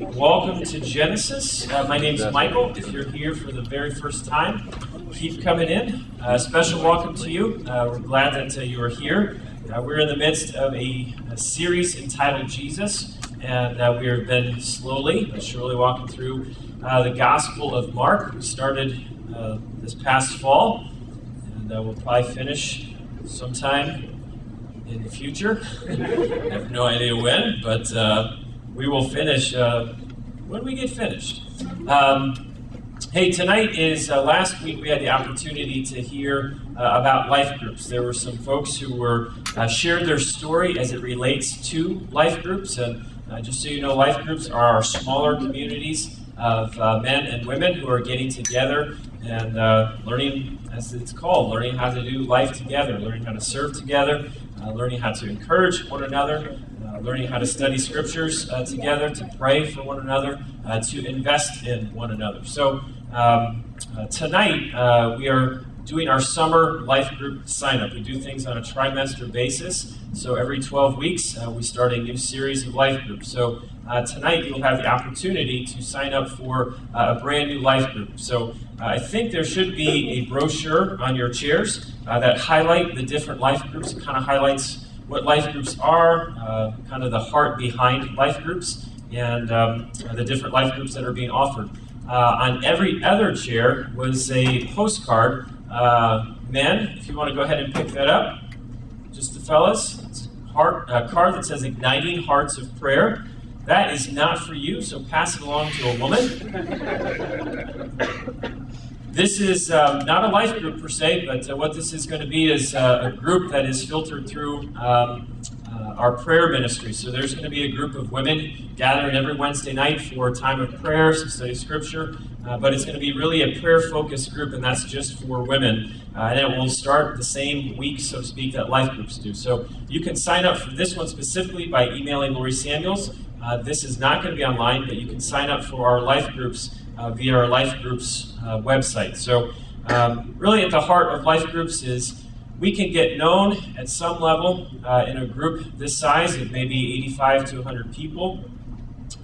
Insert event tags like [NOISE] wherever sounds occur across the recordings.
Welcome to Genesis. Uh, my is Michael. If you're here for the very first time, keep coming in. Uh, special welcome to you. Uh, we're glad that uh, you are here. Uh, we're in the midst of a, a series entitled Jesus, and uh, we have been slowly but surely walking through the Gospel of Mark. We started this past fall, and we'll probably finish sometime in the future. [LAUGHS] I have no idea when, but uh, we will finish uh, when we get finished. Um, hey, tonight is uh, last week we had the opportunity to hear uh, about life groups. There were some folks who were uh, shared their story as it relates to life groups, and uh, just so you know, life groups are our smaller communities of men and women who are getting together and learning, as it's called, learning how to do life together, learning how to serve together, learning how to encourage one another, learning how to study scriptures uh, together, to pray for one another, uh, to invest in one another. So um, uh, tonight uh, we are doing our summer life group sign up. We do things on a trimester basis. So every 12 weeks we start a new series of life groups. So tonight you'll have the opportunity to sign up for a brand new life group. So I think there should be a brochure on your chairs uh, that highlight the different life groups. It kind of highlights what life groups are, uh, kind of the heart behind life groups, and um, the different life groups that are being offered. Uh, on every other chair was a postcard. Uh, men, if you want to go ahead and pick that up, just the fellas, it's a, heart, a card that says Igniting Hearts of Prayer. That is not for you, so pass it along to a woman. [LAUGHS] This is um, not a life group per se, but uh, what this is going to be is uh, a group that is filtered through um, uh, our prayer ministry. So there's going to be a group of women gathering every Wednesday night for a time of prayer, some study scripture, uh, but it's going to be really a prayer focused group, and that's just for women. Uh, and it will start the same week, so to speak, that life groups do. So you can sign up for this one specifically by emailing Lori Samuels. Uh, this is not going to be online, but you can sign up for our life groups via our life groups uh, website. So, um, really, at the heart of life groups is we can get known at some level uh, in a group this size of maybe 85 to 100 people.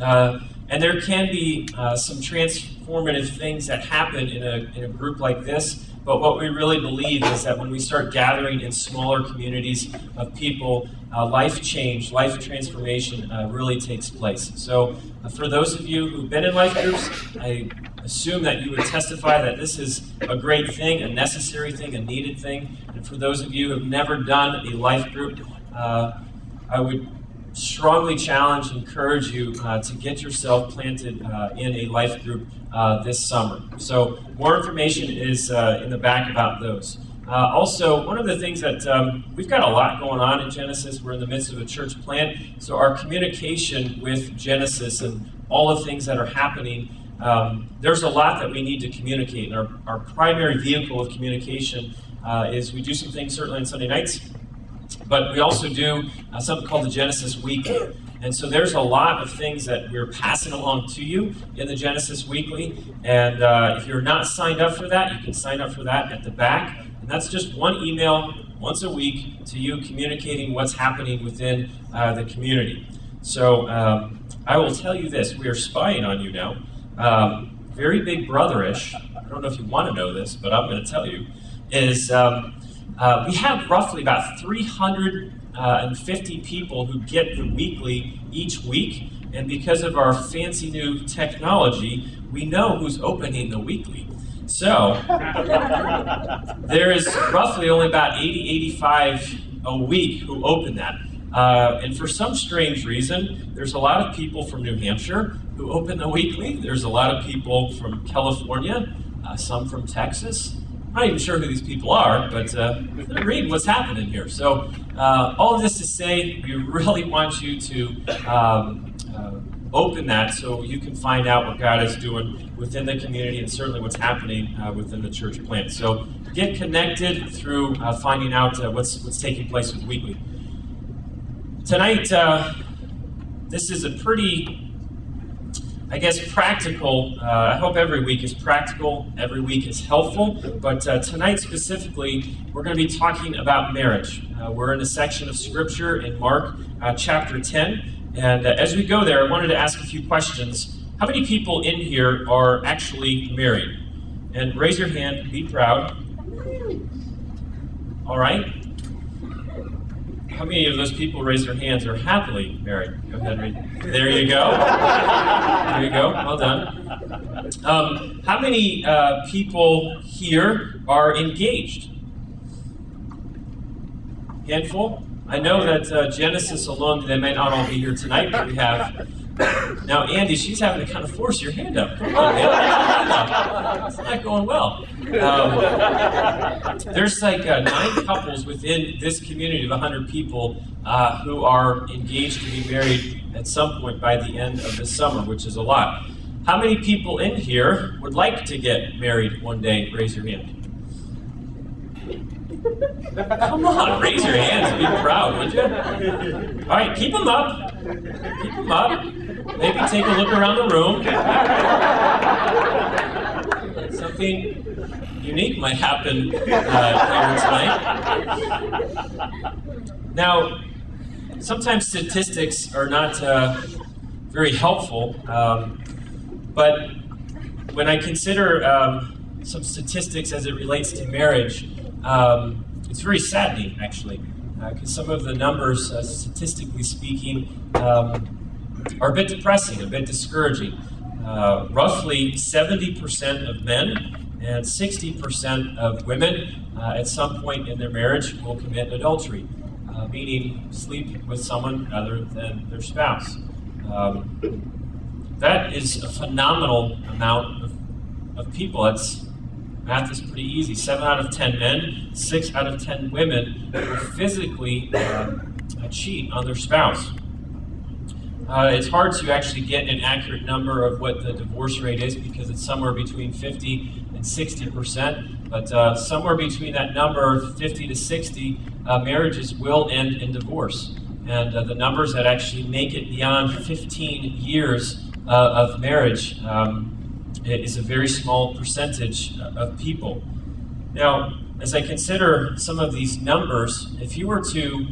Uh, and there can be uh, some transformative things that happen in a, in a group like this. But what we really believe is that when we start gathering in smaller communities of people, uh, life change, life transformation uh, really takes place. So, uh, for those of you who've been in life groups, I assume that you would testify that this is a great thing, a necessary thing, a needed thing. And for those of you who have never done a life group, uh, I would strongly challenge, encourage you uh, to get yourself planted uh, in a life group this summer. So, more information is in the back about those. Uh, also, one of the things that um, we've got a lot going on in Genesis, we're in the midst of a church plant, so our communication with Genesis and all the things that are happening, um, there's a lot that we need to communicate. And our, our primary vehicle of communication uh, is we do some things certainly on Sunday nights, but we also do uh, something called the Genesis Weekly. And so there's a lot of things that we're passing along to you in the Genesis Weekly. And uh, if you're not signed up for that, you can sign up for that at the back. And that's just one email once a week to you communicating what's happening within uh, the community. So um, I will tell you this we are spying on you now. Um, very big brotherish. I don't know if you want to know this, but I'm going to tell you. Is um, uh, we have roughly about 350 people who get the weekly each week, and because of our fancy new technology, we know who's opening the weekly. So there is roughly only about 80, 85 a week who open that. Uh, and for some strange reason, there's a lot of people from New Hampshire who open the weekly. There's a lot of people from California, uh, some from Texas. Not even sure who these people are, but uh, read what's happening here. So, uh, all of this to say, we really [LAUGHS] want you to um, uh, open that so you can find out what God is doing within the community and certainly what's happening uh, within the church plant. So get connected through uh, finding out uh, what's what's taking place with Weekly. Tonight, this is a pretty I guess practical. Uh, I hope every week is practical, every week is helpful. But uh, tonight specifically, we're going to be talking about marriage. Uh, we're in a section of scripture in Mark uh, chapter 10, And uh, as we go there, I wanted to ask a few questions. How many people in here are actually married? And raise your hand, be proud. All right. How many of those people raise their hands are happily married? Go ahead, read. There you go. There you go. Well done. Um, how many uh, people here are engaged? Handful? I know that uh, Genesis alone, they may not all be here tonight, but we have. Now, Andy, she's having to kind of force your hand up. Come on. It's not going well. Um, there's like uh, nine couples within this community of 100 people uh, who are engaged to be married at some point by the end of the summer, which is a lot. How many people in here would like to get married one day? Raise your hand. Come on, raise your hands and be proud, would you? All right, keep them up. Keep them up. Maybe take a look around the room. Something unique might happen uh, here tonight. Now, sometimes statistics are not uh, very helpful, um, but when I consider um, some statistics as it relates to marriage, um, it's very saddening, actually, because uh, some of the numbers, uh, statistically speaking, um, are a bit depressing, a bit discouraging. Uh, roughly 70% of men and 60% of women uh, at some point in their marriage will commit adultery, uh, meaning sleep with someone other than their spouse. Um, that is a phenomenal amount of, of people. That's math is pretty easy. Seven out of ten men, six out of ten women will physically uh, cheat on their spouse. Uh, it's hard to actually get an accurate number of what the divorce rate is because it's somewhere between 50 and 60 percent. But uh, somewhere between that number, 50 to 60, uh, marriages will end in divorce. And uh, the numbers that actually make it beyond 15 years uh, of marriage um, is a very small percentage of people. Now, as I consider some of these numbers, if you were to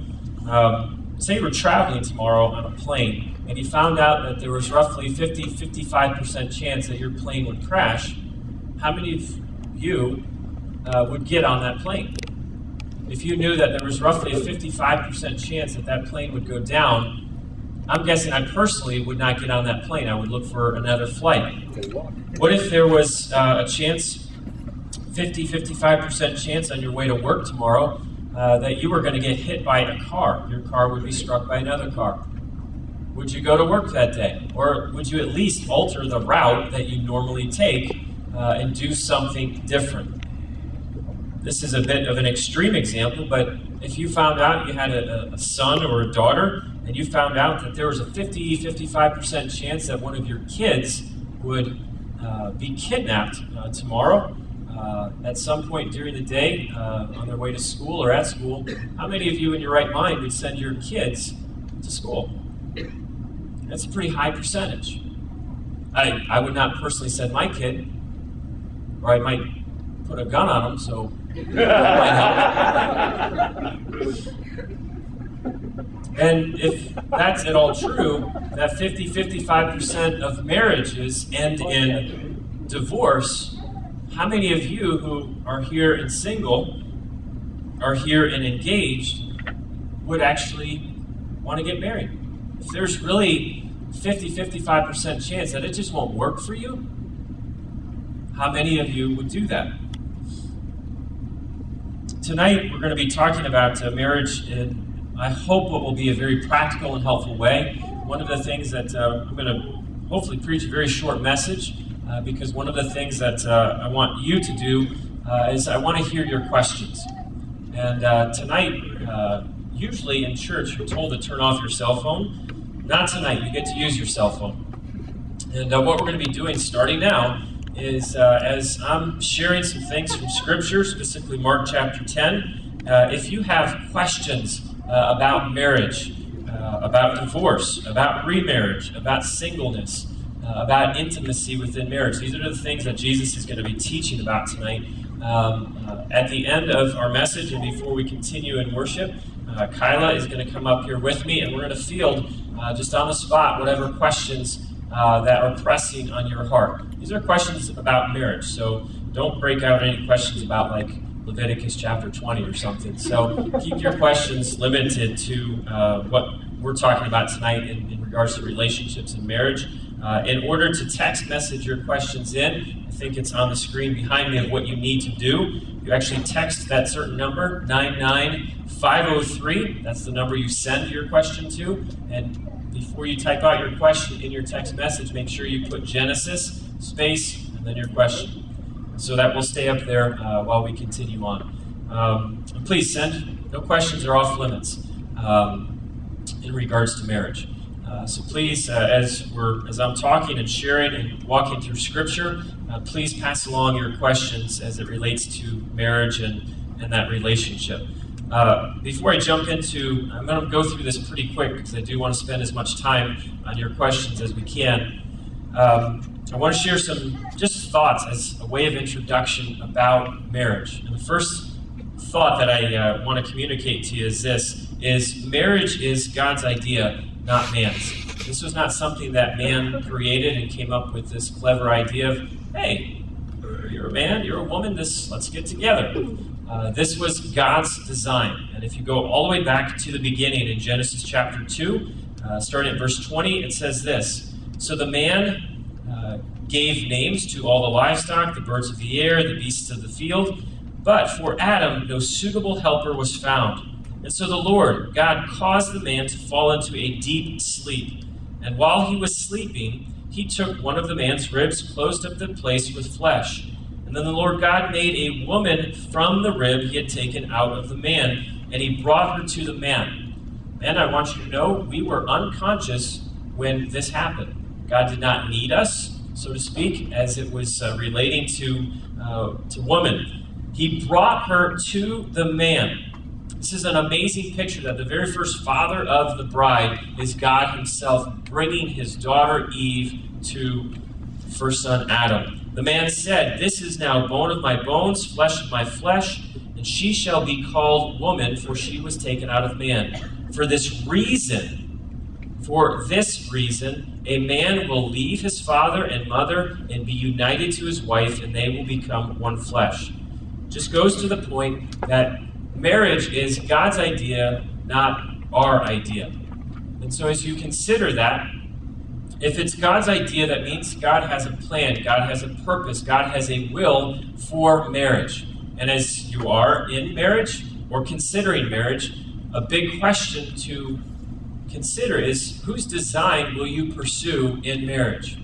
um, say you were traveling tomorrow on a plane and you found out that there was roughly 50 55% chance that your plane would crash, how many of you uh, would get on that plane? If you knew that there was roughly a 55% chance that that plane would go down, I'm guessing I personally would not get on that plane. I would look for another flight. What if there was uh, a chance, 50 55% chance on your way to work tomorrow, uh, that you were going to get hit by a car? Your car would be struck by another car. Would you go to work that day? Or would you at least alter the route that you normally take uh, and do something different? This is a bit of an extreme example, but if you found out you had a, a son or a daughter and you found out that there was a 50 55% chance that one of your kids would uh, be kidnapped uh, tomorrow uh, at some point during the day uh, on their way to school or at school, how many of you in your right mind would send your kids to school? That's a pretty high percentage. I, I would not personally send my kid, or I might put a gun on him, so. [LAUGHS] And if that's at all true, that 50 55% of marriages end in divorce, how many of you who are here and single, are here and engaged, would actually want to get married? if there's really 50 55% chance that it just won't work for you, how many of you would do that? Tonight, we're going to be talking about marriage in, I hope, what will be a very practical and helpful way. One of the things that uh, I'm going to hopefully preach a very short message uh, because one of the things that uh, I want you to do uh, is I want to hear your questions. And uh, tonight, usually in church, you're told to turn off your cell phone. Not tonight. You get to use your cell phone. And uh, what we're going to be doing starting now is uh, as I'm sharing some things from Scripture, specifically Mark chapter 10, uh, if you have questions uh, about marriage, uh, about divorce, about remarriage, about singleness, uh, about intimacy within marriage, these are the things that Jesus is going to be teaching about tonight. Um, uh, at the end of our message and before we continue in worship, uh, Kyla is going to come up here with me and we're going to field uh, just on the spot whatever questions that are pressing on your heart. These are questions about marriage, so don't break out any questions about like Leviticus chapter 20 or something. So keep your questions limited to uh, what we're talking about tonight in, in regards to relationships and marriage. Uh, in order to text message your questions in, I think it's on the screen behind me of what you need to do. You actually text that certain number, 99503. That's the number you send your question to. And before you type out your question in your text message, make sure you put Genesis, space, and then your question. So that will stay up there uh, while we continue on. Um, please send. No questions are off limits um, in regards to marriage. Uh, so please, uh, as we're as I'm talking and sharing and walking through Scripture, uh, please pass along your questions as it relates to marriage and and that relationship. Uh, before I jump into, I'm going to go through this pretty quick because I do want to spend as much time on your questions as we can. Um, I want to share some just thoughts as a way of introduction about marriage. And the first thought that I uh, want to communicate to you is this is marriage is God's idea, not man's. This was not something that man created and came up with this clever idea of, hey, you're a man, you're a woman, this let's get together. Uh, this was God's design. And if you go all the way back to the beginning in Genesis chapter 2, uh, starting at verse 20, it says this So the man uh, gave names to all the livestock, the birds of the air, the beasts of the field. But for Adam, no suitable helper was found. And so the Lord, God, caused the man to fall into a deep sleep. And while he was sleeping, he took one of the man's ribs, closed up the place with flesh. And then the Lord God made a woman from the rib he had taken out of the man, and he brought her to the man. And I want you to know, we were unconscious when this happened. God did not need us, so to speak, as it was uh, relating to, uh, to woman. He brought her to the man. This is an amazing picture that the very first father of the bride is God Himself bringing His daughter Eve to first son Adam. The man said, This is now bone of my bones, flesh of my flesh, and she shall be called woman, for she was taken out of man. For this reason, for this reason, a man will leave his father and mother and be united to his wife, and they will become one flesh. Just goes to the point that marriage is God's idea, not our idea. And so, as you consider that, if it's God's idea, that means God has a plan, God has a purpose, God has a will for marriage. And as you are in marriage or considering marriage, a big question to consider is whose design will you pursue in marriage?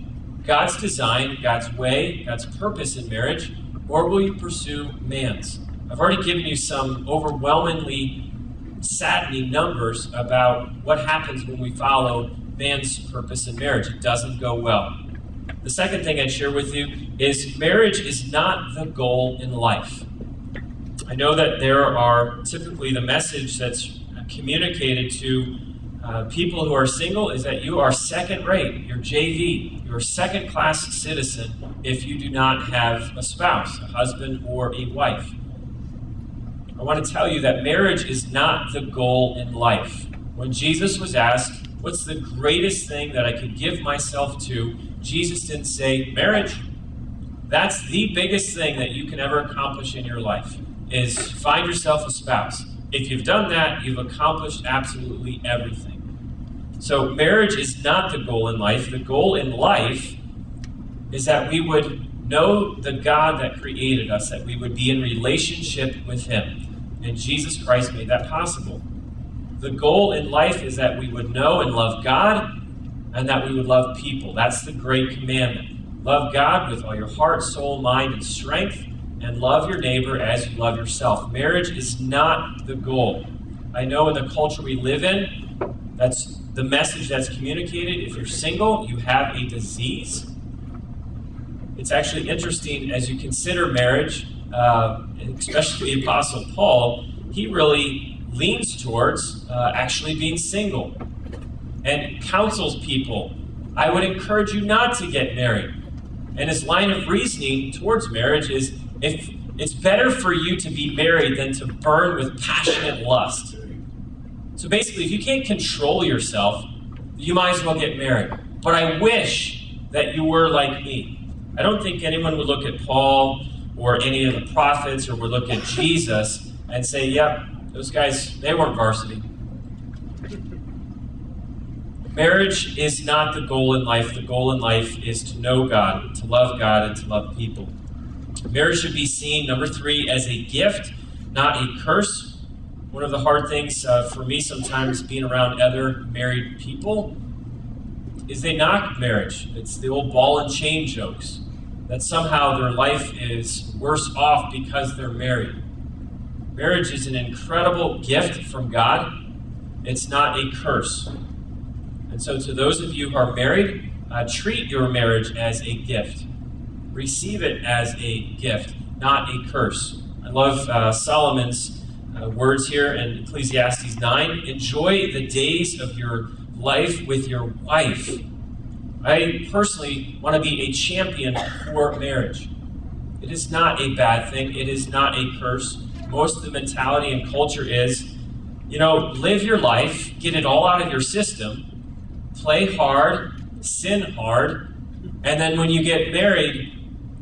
God's design, God's way, God's purpose in marriage, or will you pursue man's? I've already given you some overwhelmingly saddening numbers about what happens when we follow man's purpose in marriage. It doesn't go well. The second thing I'd share with you is marriage is not the goal in life. I know that there are typically the message that's communicated to uh, people who are single is that you are second rate. You're JV. You're a second class citizen if you do not have a spouse, a husband, or a wife. I want to tell you that marriage is not the goal in life. When Jesus was asked, What's the greatest thing that I could give myself to? Jesus didn't say, Marriage. That's the biggest thing that you can ever accomplish in your life is find yourself a spouse. If you've done that, you've accomplished absolutely everything. So, marriage is not the goal in life. The goal in life is that we would know the God that created us, that we would be in relationship with Him. And Jesus Christ made that possible. The goal in life is that we would know and love God and that we would love people. That's the great commandment. Love God with all your heart, soul, mind, and strength and love your neighbor as you love yourself. Marriage is not the goal. I know in the culture we live in, that's the message that's communicated. If you're single, you have a disease. It's actually interesting as you consider marriage, uh, especially the Apostle Paul, he really leans towards uh, actually being single and counsels people. I would encourage you not to get married. And his line of reasoning towards marriage is if It's better for you to be married than to burn with passionate lust. So basically, if you can't control yourself, you might as well get married. But I wish that you were like me. I don't think anyone would look at Paul or any of the prophets or would look at Jesus and say, yep, those guys, they weren't varsity. Marriage is not the goal in life. The goal in life is to know God, to love God, and to love people. Marriage should be seen, number three, as a gift, not a curse. One of the hard things uh, for me sometimes being around other married people is they knock marriage. It's the old ball and chain jokes that somehow their life is worse off because they're married. Marriage is an incredible gift from God, it's not a curse. And so, to those of you who are married, uh, treat your marriage as a gift. Receive it as a gift, not a curse. I love uh, Solomon's uh, words here in Ecclesiastes 9. Enjoy the days of your life with your wife. I personally want to be a champion for marriage. It is not a bad thing, it is not a curse. Most of the mentality and culture is you know, live your life, get it all out of your system, play hard, sin hard, and then when you get married,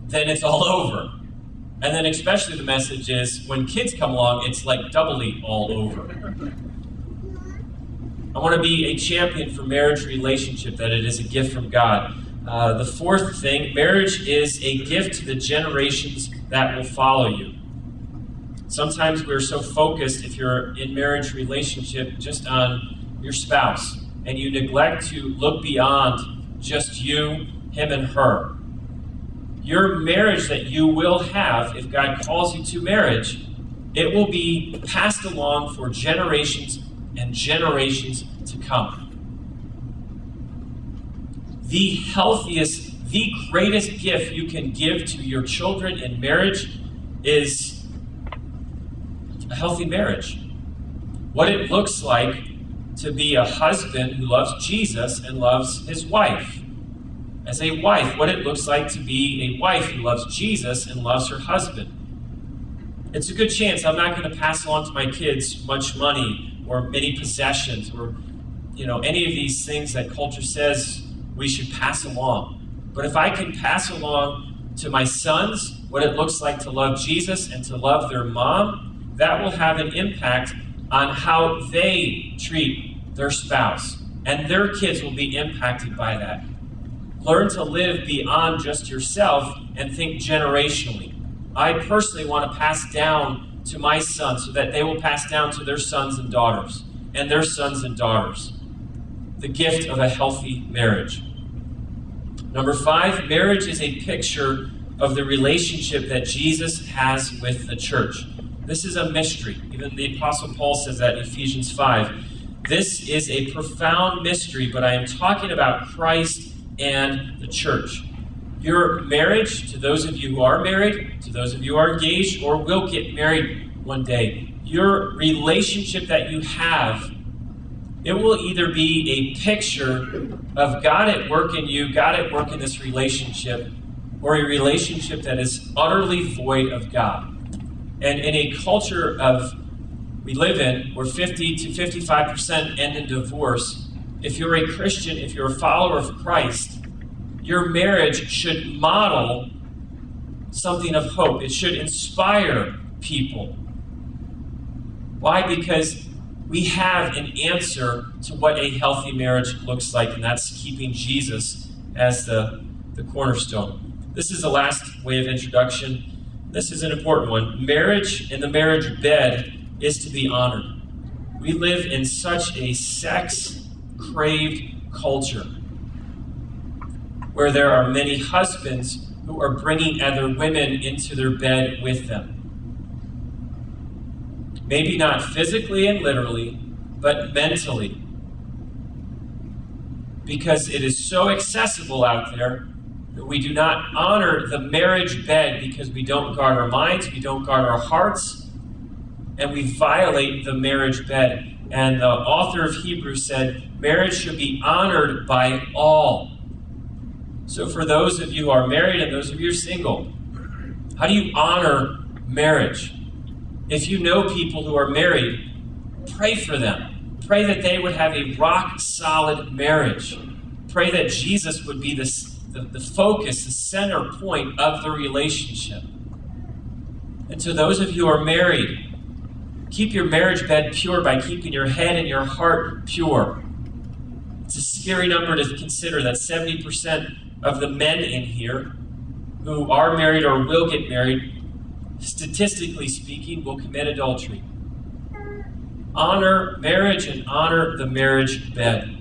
then it's all over. And then, especially, the message is when kids come along, it's like doubly all over. I want to be a champion for marriage relationship, that it is a gift from God. Uh, the fourth thing marriage is a gift to the generations that will follow you. Sometimes we're so focused, if you're in marriage relationship, just on your spouse, and you neglect to look beyond just you, him, and her. Your marriage that you will have, if God calls you to marriage, it will be passed along for generations and generations to come. The healthiest, the greatest gift you can give to your children in marriage is a healthy marriage. What it looks like to be a husband who loves Jesus and loves his wife. As a wife, what it looks like to be a wife who loves Jesus and loves her husband. It's a good chance I'm not going to pass along to my kids much money or many possessions or you know any of these things that culture says we should pass along. But if I can pass along to my sons what it looks like to love Jesus and to love their mom, that will have an impact on how they treat their spouse. And their kids will be impacted by that. Learn to live beyond just yourself and think generationally. I personally want to pass down to my sons so that they will pass down to their sons and daughters and their sons and daughters the gift of a healthy marriage. Number five, marriage is a picture of the relationship that Jesus has with the church. This is a mystery. Even the Apostle Paul says that in Ephesians 5. This is a profound mystery, but I am talking about Christ and the church. Your marriage, to those of you who are married, to those of you who are engaged or will get married one day, your relationship that you have, it will either be a picture of God at work in you, God at work in this relationship, or a relationship that is utterly void of God. And in a culture of we live in where 50 to 55% end in divorce, if you're a Christian, if you're a follower of Christ, your marriage should model something of hope. It should inspire people. Why? Because we have an answer to what a healthy marriage looks like, and that's keeping Jesus as the, the cornerstone. This is the last way of introduction. This is an important one. Marriage and the marriage bed is to be honored. We live in such a sex craved culture where there are many husbands who are bringing other women into their bed with them. Maybe not physically and literally, but mentally. Because it is so accessible out there that we do not honor the marriage bed because we don't guard our minds, we don't guard our hearts, and we violate the marriage bed. And the author of Hebrews said, marriage should be honored by all. So, for those of you who are married and those of you who are single, how do you honor marriage. If you know people who are married, pray for them. Pray that they would have a rock solid marriage. Pray that Jesus would be the, the, the focus, the center point of the relationship. And to those of you who are married, keep your marriage bed pure by keeping your head and your heart pure. It's a scary number to consider that 70% of the men in here who are married or will get married, statistically speaking, will commit adultery. Honor marriage and honor the marriage bed.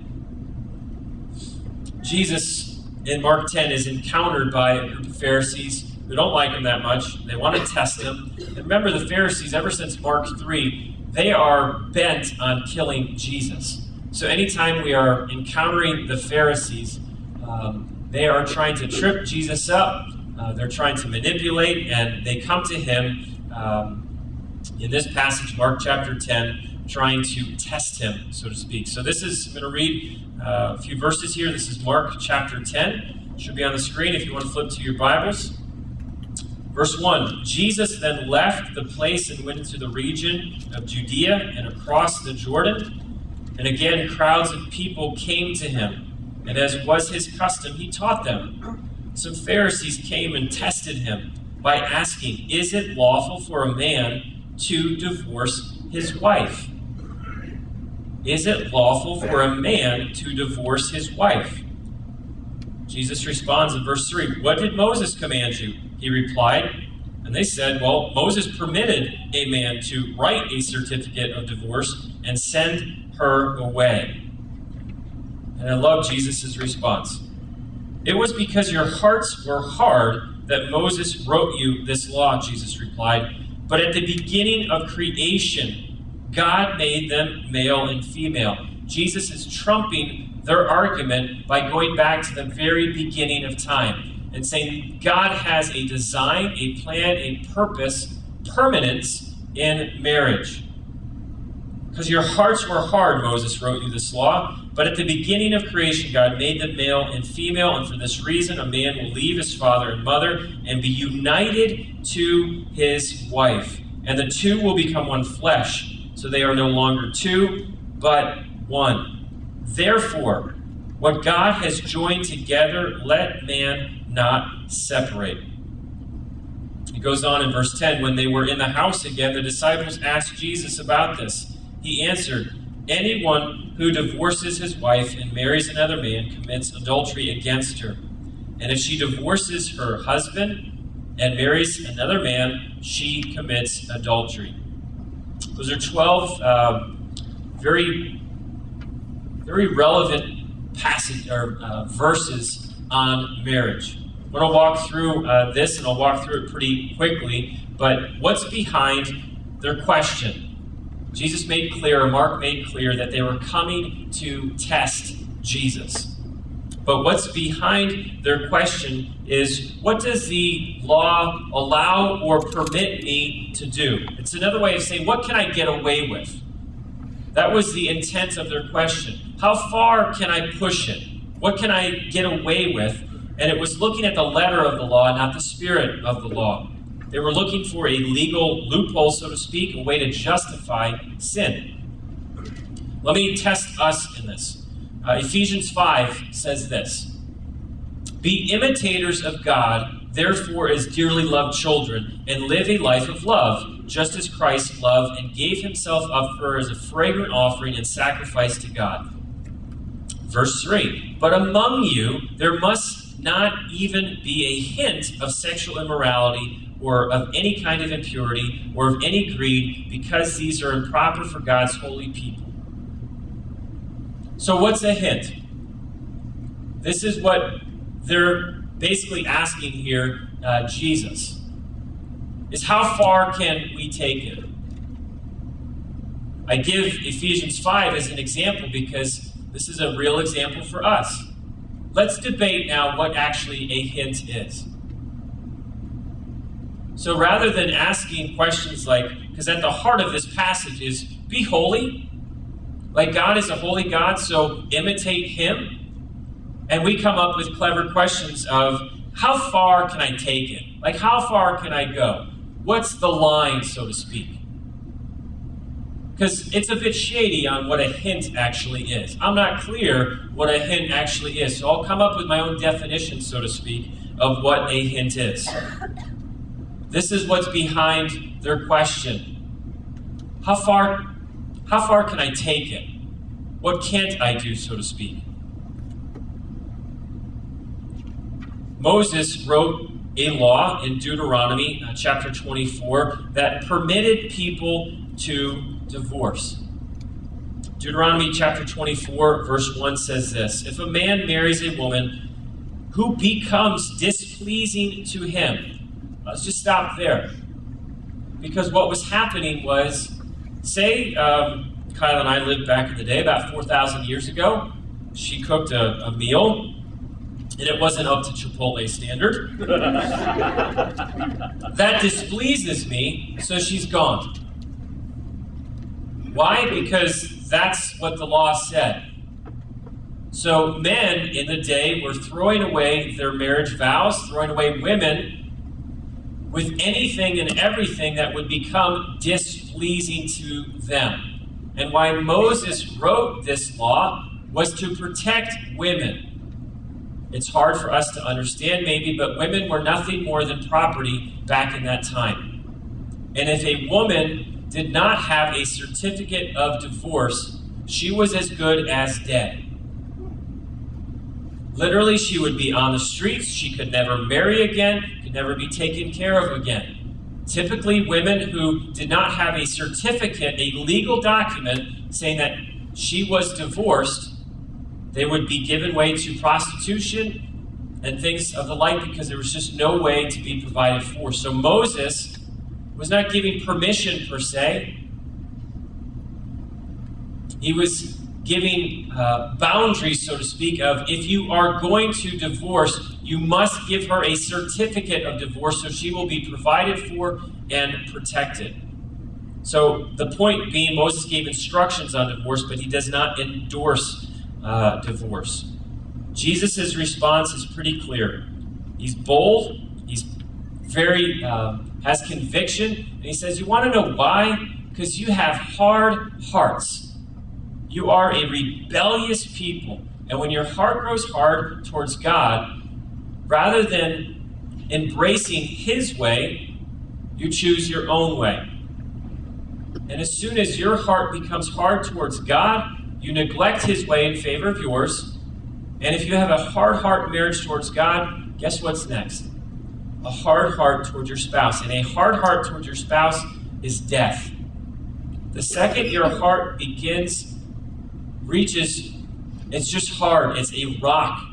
Jesus in Mark 10 is encountered by a group of Pharisees who don't like him that much. They want to test him. And remember, the Pharisees, ever since Mark 3, they are bent on killing Jesus. So anytime we are encountering the Pharisees, um, they are trying to trip Jesus up. Uh, they're trying to manipulate, and they come to him um, in this passage, Mark chapter 10, trying to test him, so to speak. So this is, I'm going to read uh, a few verses here. This is Mark chapter 10. It should be on the screen if you want to flip to your Bibles. Verse 1 Jesus then left the place and went into the region of Judea and across the Jordan. And again, crowds of people came to him. And as was his custom, he taught them. Some Pharisees came and tested him by asking, Is it lawful for a man to divorce his wife? Is it lawful for a man to divorce his wife? Jesus responds in verse 3 What did Moses command you? He replied. And they said, Well, Moses permitted a man to write a certificate of divorce and send her away. And I love Jesus' response. It was because your hearts were hard that Moses wrote you this law, Jesus replied. But at the beginning of creation, God made them male and female. Jesus is trumping their argument by going back to the very beginning of time and saying God has a design, a plan, a purpose, permanence in marriage. Because your hearts were hard, Moses wrote you this law. But at the beginning of creation, God made them male and female, and for this reason, a man will leave his father and mother and be united to his wife. And the two will become one flesh. So they are no longer two, but one. Therefore, what God has joined together, let man not separate. It goes on in verse 10 When they were in the house again, the disciples asked Jesus about this. He answered, Anyone who divorces his wife and marries another man commits adultery against her. And if she divorces her husband and marries another man, she commits adultery. Those are 12 uh, very, very relevant passage or uh, verses on marriage. Going to walk through uh, this and I'll walk through it pretty quickly. But what's behind their question? Jesus made clear, or Mark made clear, that they were coming to test Jesus. But what's behind their question is what does the law allow or permit me to do? It's another way of saying, what can I get away with? That was the intent of their question. How far can I push it? What can I get away with? And it was looking at the letter of the law, not the spirit of the law. They were looking for a legal loophole, so to speak, a way to justify sin. Let me test us in this. Uh, Ephesians 5 says this Be imitators of God, therefore, as dearly loved children, and live a life of love, just as Christ loved and gave himself up for as a fragrant offering and sacrifice to God. Verse 3 But among you there must not even be a hint of sexual immorality or of any kind of impurity or of any greed, because these are improper for God's holy people. So, what's a hint? This is what they're basically asking here, uh, Jesus, is how far can we take it? I give Ephesians 5 as an example because this is a real example for us. Let's debate now what actually a hint is. So rather than asking questions like, because at the heart of this passage is be holy, like God is a holy God, so imitate Him. And we come up with clever questions of how far can I take it? Like, how far can I go? what's the line, so to speak? Because it's a bit shady on what a hint actually is. I'm not clear what a hint actually is, so I'll come up with my own definition, so to speak, of what a hint is. This is what's behind their question. How far how far can I take it? What can't I do, so to speak? Moses wrote a law in Deuteronomy uh, chapter 24 that permitted people to divorce. Deuteronomy chapter 24, verse 1 says this If a man marries a woman who becomes displeasing to him, let's just stop there. Because what was happening was, say, um, Kyla and I lived back in the day, about 4,000 years ago. She cooked a, a meal and it wasn't up to Chipotle standard. [LAUGHS] that displeases me, so she's gone. Why? Because that's what the law said. So men in the day were throwing away their marriage vows, throwing away women with anything and everything that would become displeasing to them. And why Moses wrote this law was to protect women it's hard for us to understand, maybe, but women were nothing more than property back in that time. And if a woman did not have a certificate of divorce, she was as good as dead. Literally, she would be on the streets. She could never marry again, could never be taken care of again. Typically, women who did not have a certificate, a legal document saying that she was divorced, they would be given way to prostitution and things of the like because there was just no way to be provided for. So Moses was not giving permission per se, he was giving uh, boundaries, so to speak, of if you are going to divorce, you must give her a certificate of divorce so she will be provided for and protected. So the point being, Moses gave instructions on divorce, but he does not endorse uh, divorce. Jesus' response is pretty clear. He's bold, he's very, uh, has conviction, and he says, You want to know why? Because you have hard hearts. You are a rebellious people. And when your heart grows hard towards God, rather than embracing His way, you choose your own way. And as soon as your heart becomes hard towards God, you neglect his way in favor of yours. And if you have a hard heart marriage towards God, guess what's next? A hard heart towards your spouse. And a hard heart towards your spouse is death. The second your heart begins, reaches, it's just hard. It's a rock.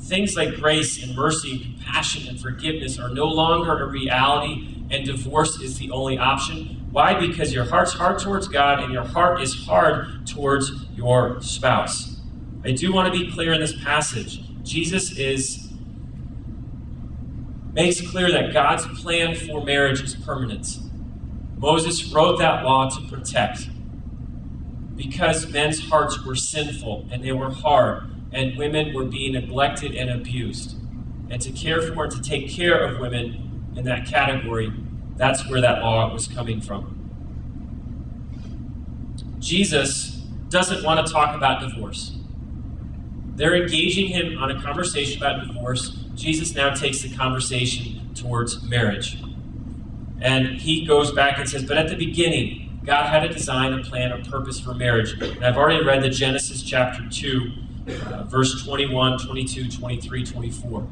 Things like grace and mercy and compassion and forgiveness are no longer a reality, and divorce is the only option. Why? Because your heart's hard towards God and your heart is hard towards your spouse. I do want to be clear in this passage. Jesus is makes clear that God's plan for marriage is permanent. Moses wrote that law to protect because men's hearts were sinful and they were hard and women were being neglected and abused. And to care for and to take care of women in that category that's where that law was coming from. Jesus doesn't want to talk about divorce. They're engaging him on a conversation about divorce. Jesus now takes the conversation towards marriage. And he goes back and says, But at the beginning, God had a design, a plan, a purpose for marriage. And I've already read the Genesis chapter 2, uh, verse 21, 22, 23, 24.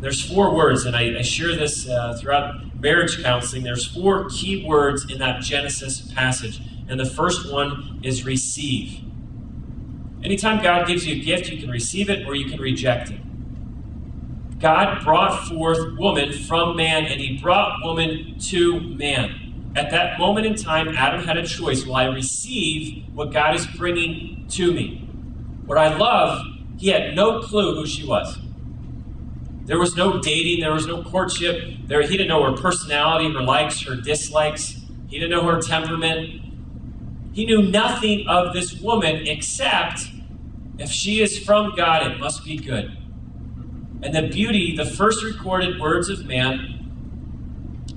There's four words, and I, I share this uh, throughout marriage counseling. There's four key words in that Genesis passage. And the first one is receive. Anytime God gives you a gift, you can receive it or you can reject it. God brought forth woman from man, and he brought woman to man. At that moment in time, Adam had a choice. Will I receive what God is bringing to me? What I love, he had no clue who she was. There was no dating, there was no courtship. There, he didn't know her personality, her likes, her dislikes. He didn't know her temperament. He knew nothing of this woman except if she is from God, it must be good. And the beauty, the first recorded words of man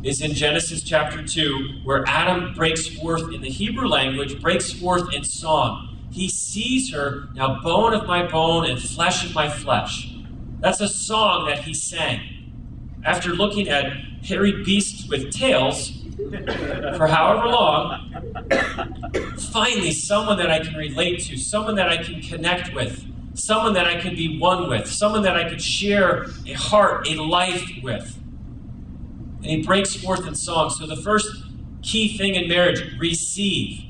is in Genesis chapter 2, where Adam breaks forth in the Hebrew language, breaks forth in song. He sees her, now bone of my bone and flesh of my flesh. That's a song that he sang. After looking at hairy beasts with tails [LAUGHS] for however long, finally, someone that I can relate to, someone that I can connect with, someone that I could be one with, someone that I could share a heart, a life with. And he breaks forth in song. So the first key thing in marriage, receive.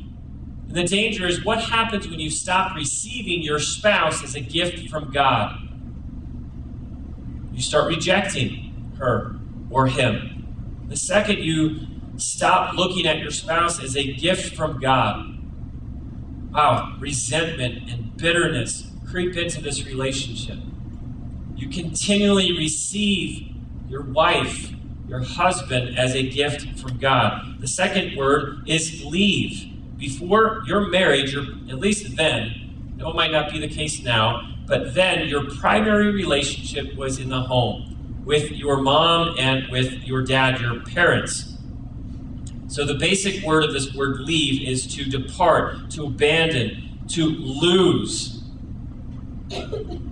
And the danger is what happens when you stop receiving your spouse as a gift from God? You start rejecting her or him. The second you stop looking at your spouse as a gift from God, wow, resentment and bitterness creep into this relationship. You continually receive your wife, your husband, as a gift from God. The second word is leave. Before your marriage, or at least then, it might not be the case now, but then your primary relationship was in the home with your mom and with your dad, your parents. So the basic word of this word leave is to depart, to abandon, to lose.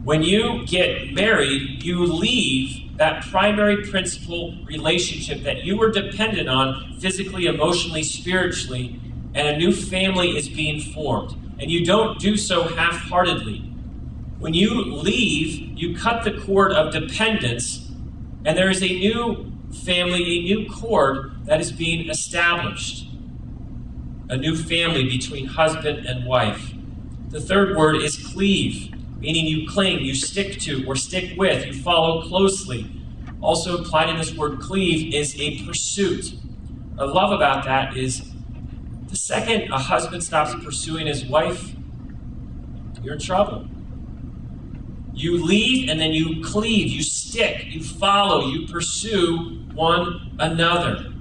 When you get married, you leave that primary principal relationship that you were dependent on physically, emotionally, spiritually, and a new family is being formed. And you don't do so half heartedly. When you leave, you cut the cord of dependence, and there is a new family, a new cord that is being established. A new family between husband and wife. The third word is cleave, meaning you cling, you stick to, or stick with, you follow closely. Also implied in this word cleave is a pursuit. I love about that is the second a husband stops pursuing his wife, you're in trouble. You leave and then you cleave, you stick, you follow, you pursue one another.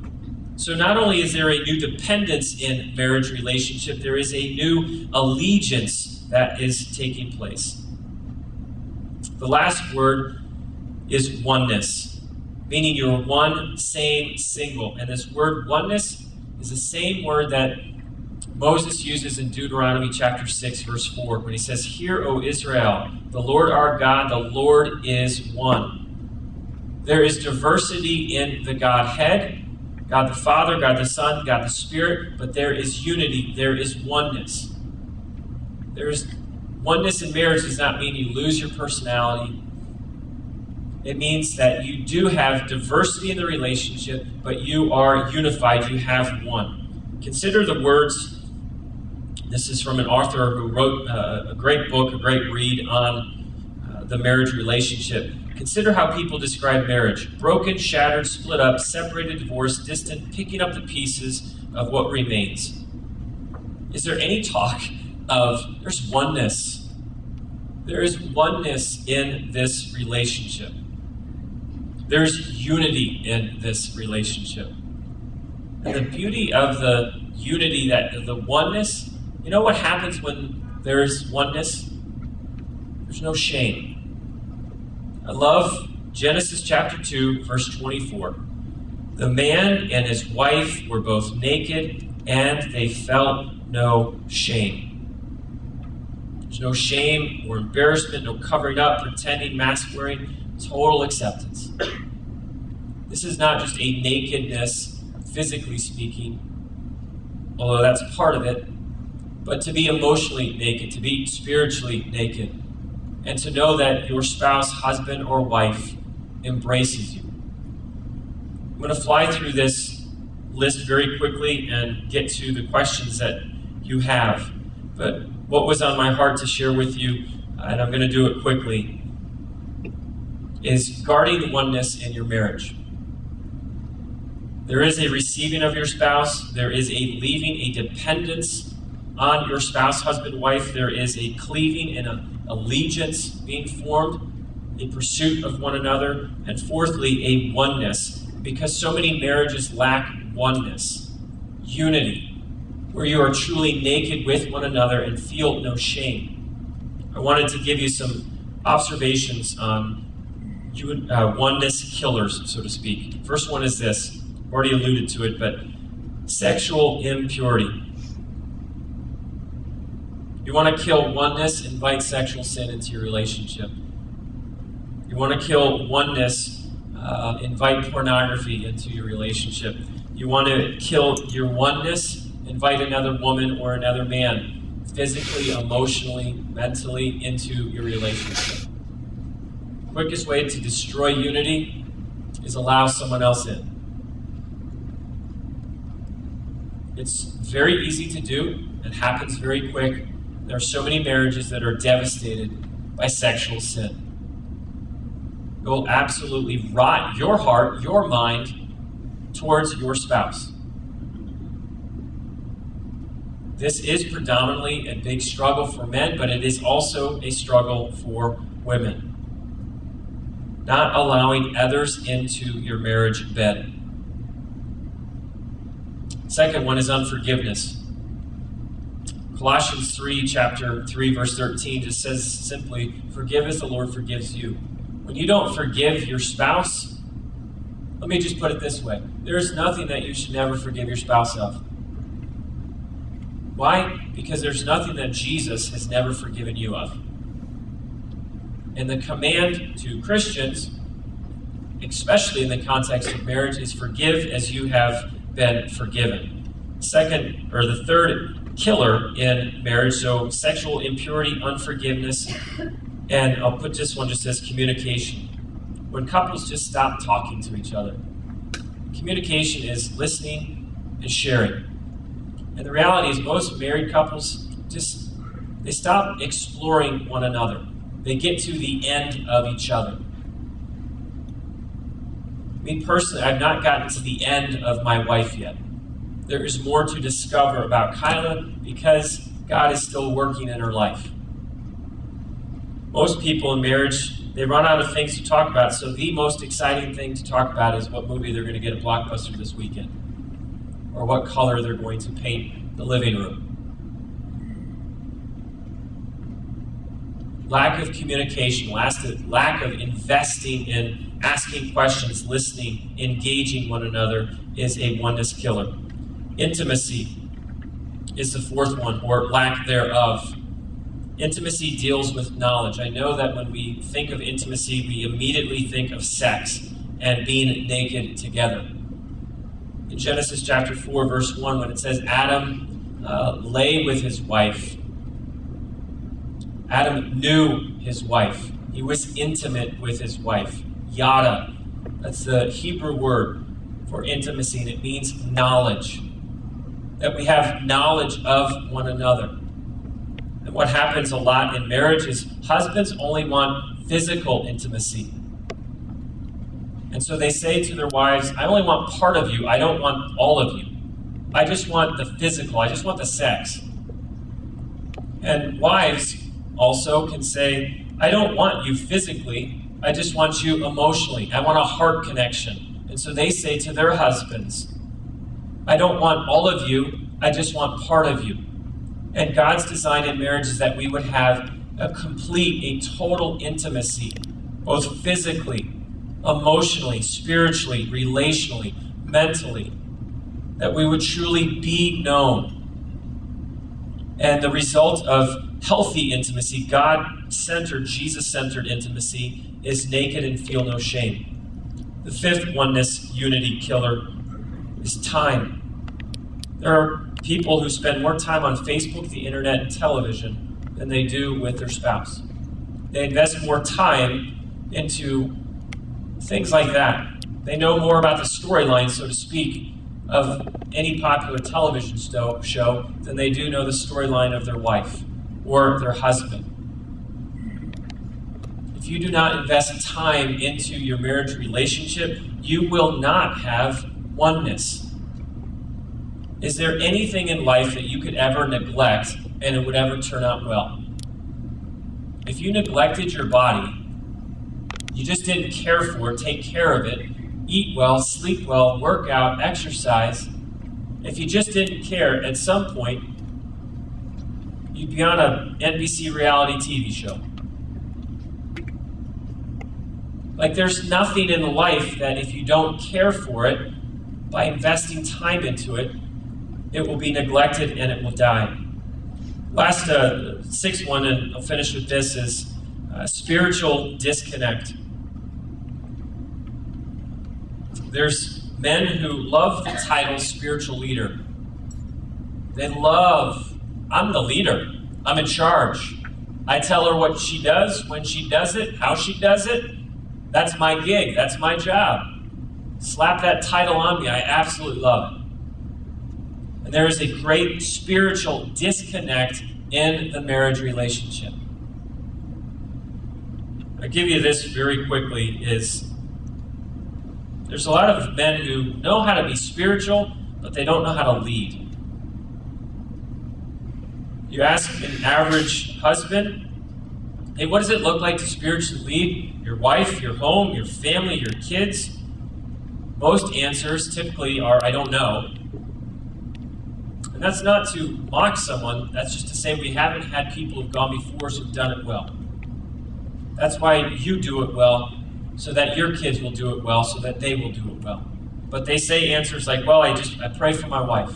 So not only is there a new dependence in marriage relationship, there is a new allegiance that is taking place. The last word is oneness, meaning you're one, same, single. And this word oneness is the same word that Moses uses in Deuteronomy chapter 6, verse 4, when he says, Hear, O Israel, the Lord our God, the Lord is one. There is diversity in the Godhead God the Father, God the Son, God the Spirit, but there is unity, there is oneness. There is oneness in marriage does not mean you lose your personality. It means that you do have diversity in the relationship, but you are unified, you have one. Consider the words. This is from an author who wrote uh, a great book, a great read on uh, the marriage relationship. Consider how people describe marriage broken, shattered, split up, separated, divorced, distant, picking up the pieces of what remains. Is there any talk of there's oneness? There is oneness in this relationship. There's unity in this relationship. And the beauty of the unity, that the oneness, you know what happens when there's oneness? There's no shame. I love Genesis chapter 2, verse 24. The man and his wife were both naked, and they felt no shame. There's no shame or embarrassment, no covering up, pretending, mask wearing, total acceptance. This is not just a nakedness, physically speaking, although that's part of it, but to be emotionally naked, to be spiritually naked and to know that your spouse, husband, or wife embraces you. I'm going to fly through this list very quickly and get to the questions that you have. But what was on my heart to share with you, and I'm going to do it quickly, is guarding oneness in your marriage. There is a receiving of your spouse, there is a leaving, a dependence on your spouse, husband, wife. There is a cleaving and a allegiance being formed, a pursuit of one another, and fourthly, a oneness, because so many marriages lack oneness, unity, where you are truly naked with one another and feel no shame. I wanted to give you some observations on uh, oneness killers, so to speak. First one is this already alluded to it, but sexual impurity. You want to kill oneness, invite sexual sin into your relationship. You want to kill oneness, uh, invite pornography into your relationship. You want to kill your oneness, invite another woman or another man, physically, emotionally, mentally, into your relationship. Quickest way to destroy unity is allow someone else in. It's very easy to do. It happens very quick. There are so many marriages that are devastated by sexual sin. It will absolutely rot your heart, your mind towards your spouse. This is predominantly a big struggle for men, but it is also a struggle for women. Not allowing others into your marriage bed. Second one is unforgiveness. Colossians 3, chapter 3, verse 13 just says simply, Forgive as the Lord forgives you. When you don't forgive your spouse, let me just put it this way there is nothing that you should never forgive your spouse of. Why? Because there's nothing that Jesus has never forgiven you of. And the command to Christians, especially in the context of marriage, is forgive as you have been forgiven. Second, or the third killer in marriage, so sexual impurity, unforgiveness, and I'll put this one just as communication. When couples just stop talking to each other, communication is listening and sharing. And the reality is, most married couples just they stop exploring one another. They get to the end of each other. Me personally, I've not gotten to the end of my wife yet. There is more to discover about Kyla because God is still working in her life. Most people in marriage, they run out of things to talk about, so the most exciting thing to talk about is what movie they're going to get a blockbuster this weekend, or what color they're going to paint the living room. Lack of communication, lack of investing in asking questions, listening, engaging one another is a oneness killer. Intimacy is the fourth one, or lack thereof. Intimacy deals with knowledge. I know that when we think of intimacy, we immediately think of sex and being naked together. In Genesis chapter 4, verse 1, when it says Adam uh, lay with his wife, Adam knew his wife. He was intimate with his wife yada. That's the Hebrew word for intimacy, and it means knowledge. That we have knowledge of one another. And what happens a lot in marriage is husbands only want physical intimacy. And so they say to their wives, I only want part of you, I don't want all of you. I just want the physical, I just want the sex. And wives also can say, I don't want you physically, I just want you emotionally. I want a heart connection. And so they say to their husbands, I don't want all of you, I just want part of you. And God's design in marriage is that we would have a complete, a total intimacy, both physically, emotionally, spiritually, relationally, mentally, that we would truly be known. And the result of healthy intimacy, God centered, Jesus centered intimacy, is naked and feel no shame. The fifth oneness unity killer is time. There are people who spend more time on Facebook, the internet, and television than they do with their spouse. They invest more time into things like that. They know more about the storyline, so to speak, of any popular television show than they do know the storyline of their wife or their husband if you do not invest time into your marriage relationship, you will not have oneness. Is there anything in life that you could ever neglect and it would ever turn out well? If you neglected your body, you just didn't care for it, take care of it, eat well, sleep well, work out, exercise, if you just didn't care, at some point, you'd be on a NBC reality TV show. Like, there's nothing in life that if you don't care for it, by investing time into it, it will be neglected and it will die. Last uh, sixth one, and I'll finish with this, is uh, spiritual disconnect. There's men who love the title spiritual leader. They love, I'm the leader, I'm in charge. I tell her what she does, when she does it, how she does it. That's my gig, that's my job. Slap that title on me, I absolutely love it. And there is a great spiritual disconnect in the marriage relationship. I'll give you this very quickly is there's a lot of men who know how to be spiritual, but they don't know how to lead. You ask an average husband, hey, what does it look like to spiritually lead your wife, your home, your family, your kids? Most answers typically are, I don't know. And that's not to mock someone, that's just to say we haven't had people who've gone before us who've done it well. That's why you do it well, so that your kids will do it well, so that they will do it well. But they say answers like, well, I just I pray for my wife.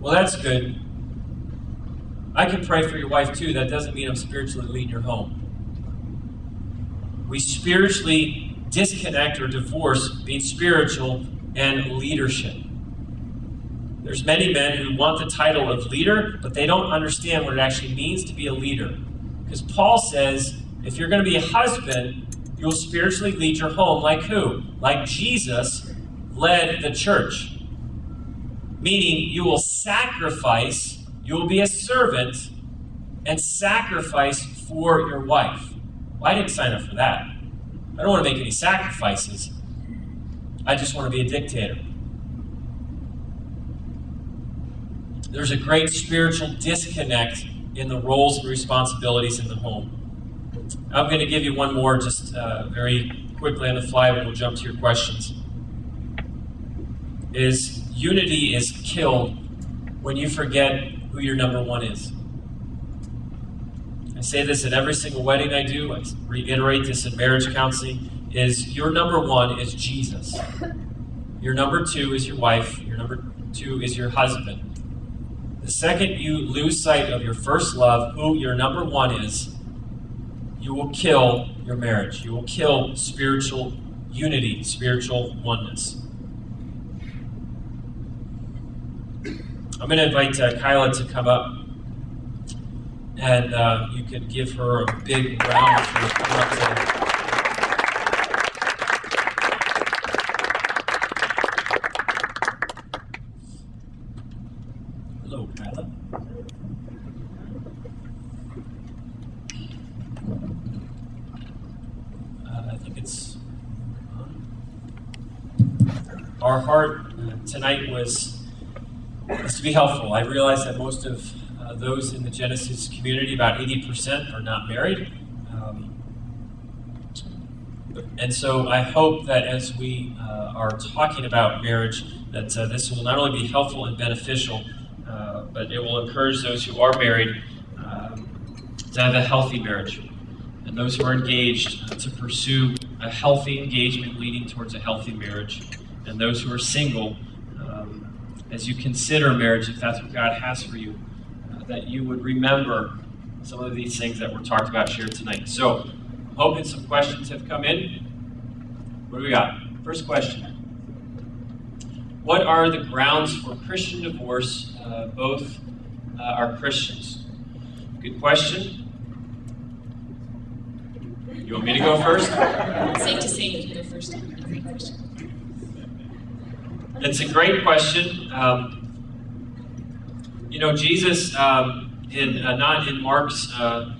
Well, that's good. I can pray for your wife too. That doesn't mean I'm spiritually leading your home. We spiritually disconnect or divorce being spiritual and leadership. There's many men who want the title of leader, but they don't understand what it actually means to be a leader. Because Paul says if you're going to be a husband, you'll spiritually lead your home like who? Like Jesus led the church. Meaning, you will sacrifice, you will be a servant and sacrifice for your wife. Well, I didn't sign up for that. I don't want to make any sacrifices. I just want to be a dictator. There's a great spiritual disconnect in the roles and responsibilities in the home. I'm going to give you one more just uh, very quickly on the fly, and we'll jump to your questions. Is unity is killed when you forget who your number one is. I say this at every single wedding I do. I reiterate this in marriage counseling. Is your number one is Jesus. Your number two is your wife. Your number two is your husband. The second you lose sight of your first love, who your number one is, you will kill your marriage. You will kill spiritual unity, spiritual oneness. I'm going to invite uh, Kyla to come up, and uh, you can give her a big round up today. Hello, Kyla. Uh, I think it's our heart uh, tonight was, was to be helpful. I realize that most of uh, those in the Genesis community, about 80%, are not married. Um, and so I hope that as we uh, are talking about marriage, that uh, this will not only be helpful and beneficial, uh, but it will encourage those who are married um, to have a healthy marriage and those who are engaged uh, to pursue a healthy engagement leading towards a healthy marriage, and those who are single, um, as you consider marriage, if that's what God has for you, uh, that you would remember some of these things that were talked about here tonight. So, I'm hoping some questions have come in. What do we got? First question What are the grounds for Christian divorce? Uh, both uh, are Christians. Good question. You want me to go first? Safe to say you can go first. It's a great question. Um, you know, Jesus, um, in uh, not in Mark's uh,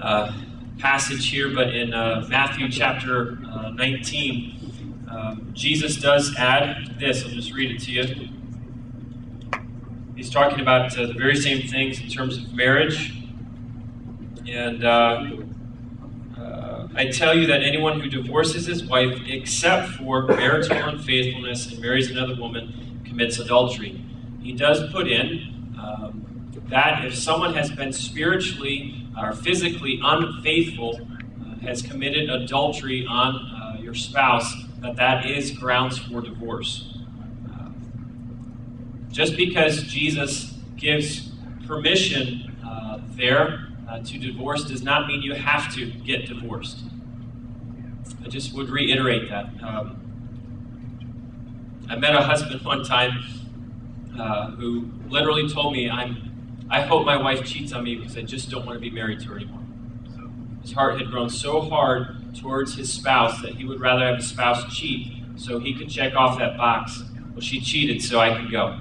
uh, passage here, but in uh, Matthew chapter uh, 19, um, Jesus does add this. I'll just read it to you. He's talking about uh, the very same things in terms of marriage. And I tell you that anyone who divorces his wife, except for marital unfaithfulness, and marries another woman, commits adultery. He does put in um, that if someone has been spiritually or physically unfaithful, uh, has committed adultery on uh, your spouse, that that is grounds for divorce. Uh, just because Jesus gives permission uh, there uh, to divorce does not mean you have to get divorced. I just would reiterate that. Um, I met a husband [LAUGHS] one time uh, who literally told me, "I'm, I hope my wife cheats on me because I just don't want to be married to her anymore." So his heart had grown so hard towards his spouse that he would rather have his spouse cheat so he could check off that box. Well, she cheated, so I can go.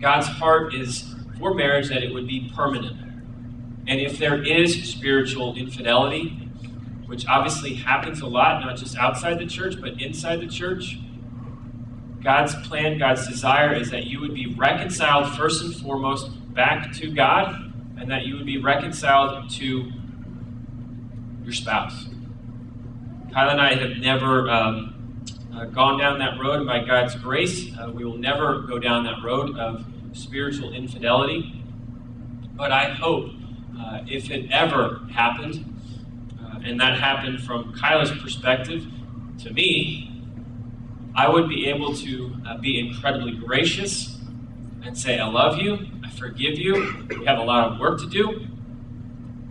God's heart is for marriage that it would be permanent. And if there is spiritual infidelity, which obviously happens a lot, not just outside the church, but inside the church, God's plan, God's desire is that you would be reconciled first and foremost back to God, and that you would be reconciled to your spouse. Kyla and I have never um, uh, gone down that road, and by God's grace, uh, we will never go down that road of spiritual infidelity. But I hope uh, if it ever happened, and that happened from Kyla's perspective to me, I would be able to uh, be incredibly gracious and say, I love you, I forgive you, we have a lot of work to do.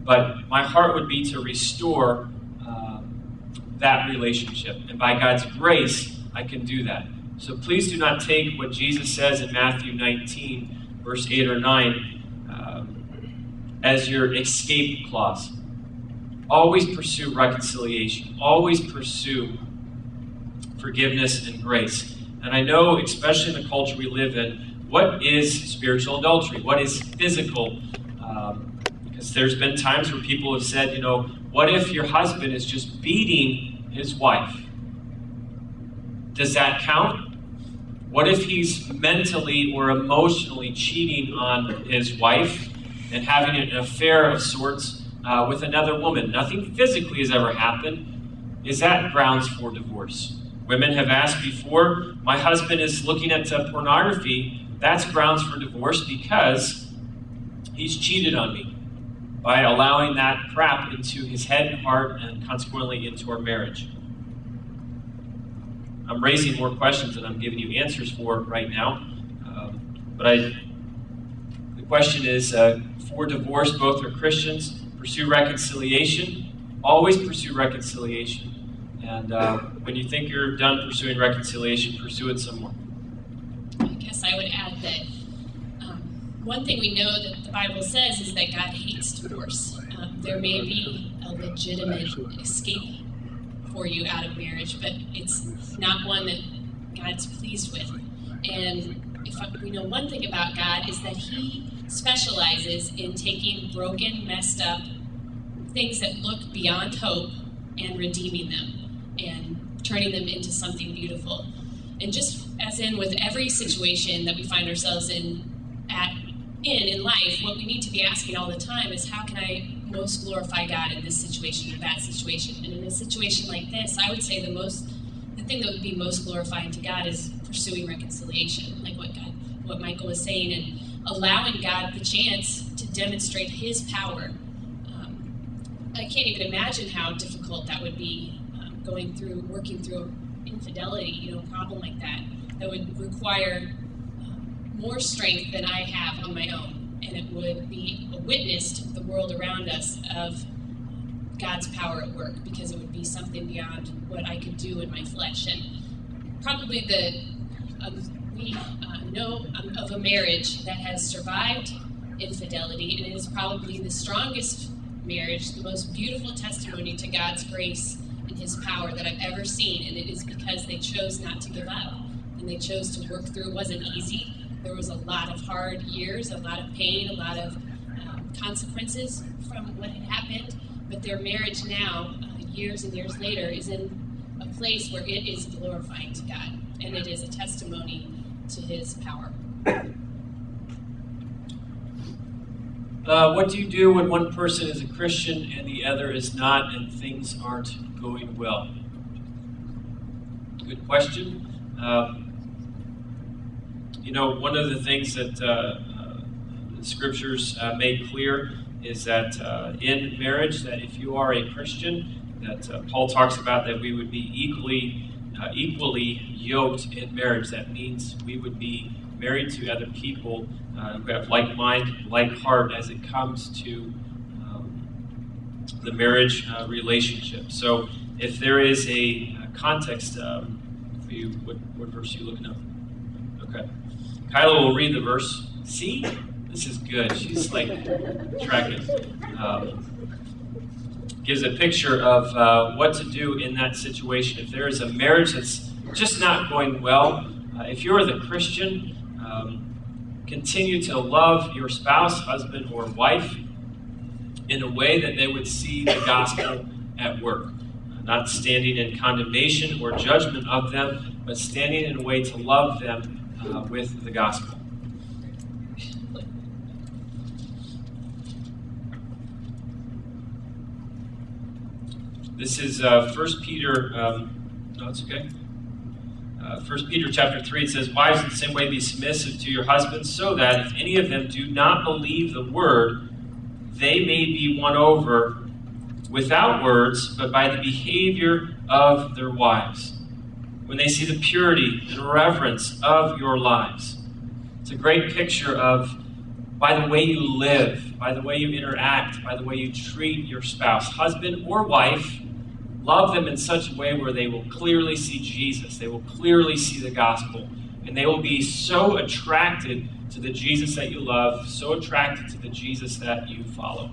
But my heart would be to restore uh, that relationship. And by God's grace, I can do that. So please do not take what Jesus says in Matthew 19, verse 8 or 9, um, as your escape clause. Always pursue reconciliation, always pursue forgiveness and grace. And I know, especially in the culture we live in, what is spiritual adultery? What is physical? Um, because there's been times where people have said, you know, what if your husband is just beating his wife? Does that count? What if he's mentally or emotionally cheating on his wife and having an affair of sorts uh, with another woman? Nothing physically has ever happened. Is that grounds for divorce? Women have asked before, my husband is looking at uh, pornography. That's grounds for divorce because he's cheated on me by allowing that crap into his head and heart and consequently into our marriage. I'm raising more questions than I'm giving you answers for right now. Um, but I, the question is uh, for divorce, both are Christians. Pursue reconciliation. Always pursue reconciliation. And uh, when you think you're done pursuing reconciliation, pursue it some more. I guess I would add that um, one thing we know that the Bible says is that God hates divorce. Um, there may be a legitimate escape for you out of marriage, but it's not one that God's pleased with. And if I, we know one thing about God is that He specializes in taking broken, messed up things that look beyond hope and redeeming them and turning them into something beautiful. And just as in with every situation that we find ourselves in at in in life, what we need to be asking all the time is how can I most glorify God in this situation or that situation? And in a situation like this, I would say the most the thing that would be most glorifying to God is pursuing reconciliation, like what God what Michael was saying, and allowing God the chance to demonstrate His power. Um, I can't even imagine how difficult that would be going through, working through infidelity, you know, a problem like that, that would require um, more strength than I have on my own. And it would be a witness to the world around us of God's power at work because it would be something beyond what I could do in my flesh. And probably the, um, we uh, know of a marriage that has survived infidelity, and it is probably the strongest marriage, the most beautiful testimony to God's grace and his power that I've ever seen, and it is because they chose not to give up and they chose to work through. It wasn't easy. There was a lot of hard years, a lot of pain, a lot of um, consequences from what had happened. But their marriage now, uh, years and years later, is in a place where it is glorifying to God, and it is a testimony to His power. Uh, what do you do when one person is a Christian and the other is not, and things aren't going well? Good question. Um, you know, one of the things that uh, uh, the scriptures uh, make clear is that uh, in marriage, that if you are a Christian, that uh, Paul talks about that we would be equally uh, equally yoked in marriage. That means we would be married to other people uh, who have like mind, like heart as it comes to um, the marriage uh, relationship. So, if there is a, a context um, for you, what, what verse are you looking up? Okay. Kyla will read the verse. See? This is good. She's like tracking. Um, gives a picture of uh, what to do in that situation. If there is a marriage that's just not going well, uh, if you're the Christian, um, continue to love your spouse, husband, or wife in a way that they would see the gospel at work. Not standing in condemnation or judgment of them, but standing in a way to love them uh, with the gospel. This is uh, 1 Peter. Um, no, it's okay. Uh, 1 Peter chapter 3, it says, Wives in the same way be submissive to your husbands, so that if any of them do not believe the word, they may be won over without words, but by the behavior of their wives. When they see the purity and reverence of your lives. It's a great picture of by the way you live, by the way you interact, by the way you treat your spouse, husband or wife, Love them in such a way where they will clearly see Jesus, they will clearly see the gospel, and they will be so attracted to the Jesus that you love, so attracted to the Jesus that you follow.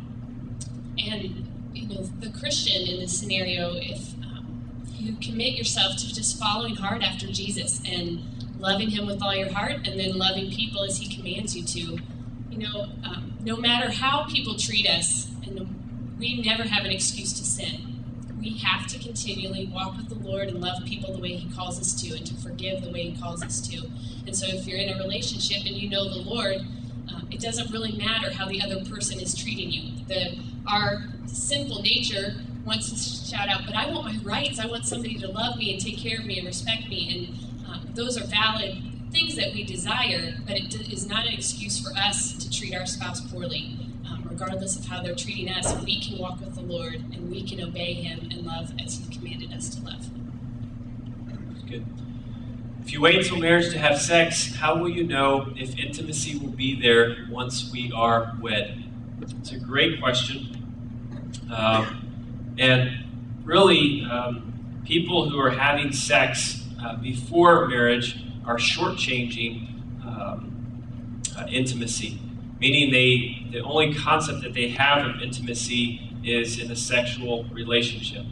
And, you know, the Christian in this scenario, if um, you commit yourself to just following hard after Jesus and loving Him with all your heart and then loving people as He commands you to, you know, um, no matter how people treat us, and we never have an excuse to sin we have to continually walk with the Lord and love people the way He calls us to, and to forgive the way He calls us to. And so, if you're in a relationship and you know the Lord, um, it doesn't really matter how the other person is treating you. The our sinful nature wants to shout out, "But I want my rights. I want somebody to love me and take care of me and respect me." And um, those are valid things that we desire, but it is not an excuse for us to treat our spouse poorly regardless of how they're treating us, we can walk with the Lord and we can obey Him and love as He commanded us to love. That's good. If you wait until marriage to have sex, how will you know if intimacy will be there once we are wed? It's a great question. Um, and really, um, people who are having sex uh, before marriage are shortchanging um, uh, intimacy meaning they the only concept that they have of intimacy is in a sexual relationship.